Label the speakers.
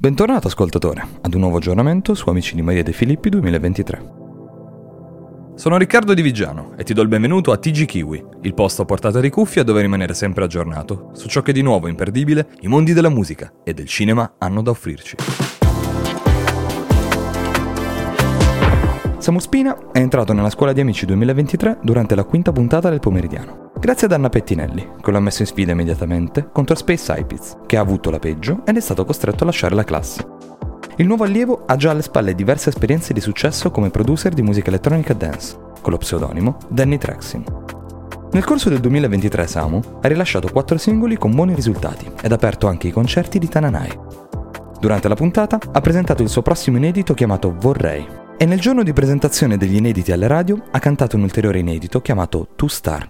Speaker 1: Bentornato ascoltatore ad un nuovo aggiornamento su Amici di Maria De Filippi 2023. Sono Riccardo Di Vigiano e ti do il benvenuto a TG Kiwi, il posto a portata di cuffia dove rimanere sempre aggiornato su ciò che di nuovo imperdibile i mondi della musica e del cinema hanno da offrirci. Samu Spina è entrato nella scuola di Amici 2023 durante la quinta puntata del pomeridiano. Grazie ad Anna Pettinelli, che l'ha messo in sfida immediatamente contro Space Ipiz, che ha avuto la peggio ed è stato costretto a lasciare la classe. Il nuovo allievo ha già alle spalle diverse esperienze di successo come producer di musica elettronica dance, con lo pseudonimo Danny Traxin. Nel corso del 2023 Samu ha rilasciato quattro singoli con buoni risultati ed ha aperto anche i concerti di Tananai. Durante la puntata ha presentato il suo prossimo inedito chiamato Vorrei, e nel giorno di presentazione degli inediti alle radio ha cantato un ulteriore inedito chiamato Two Star.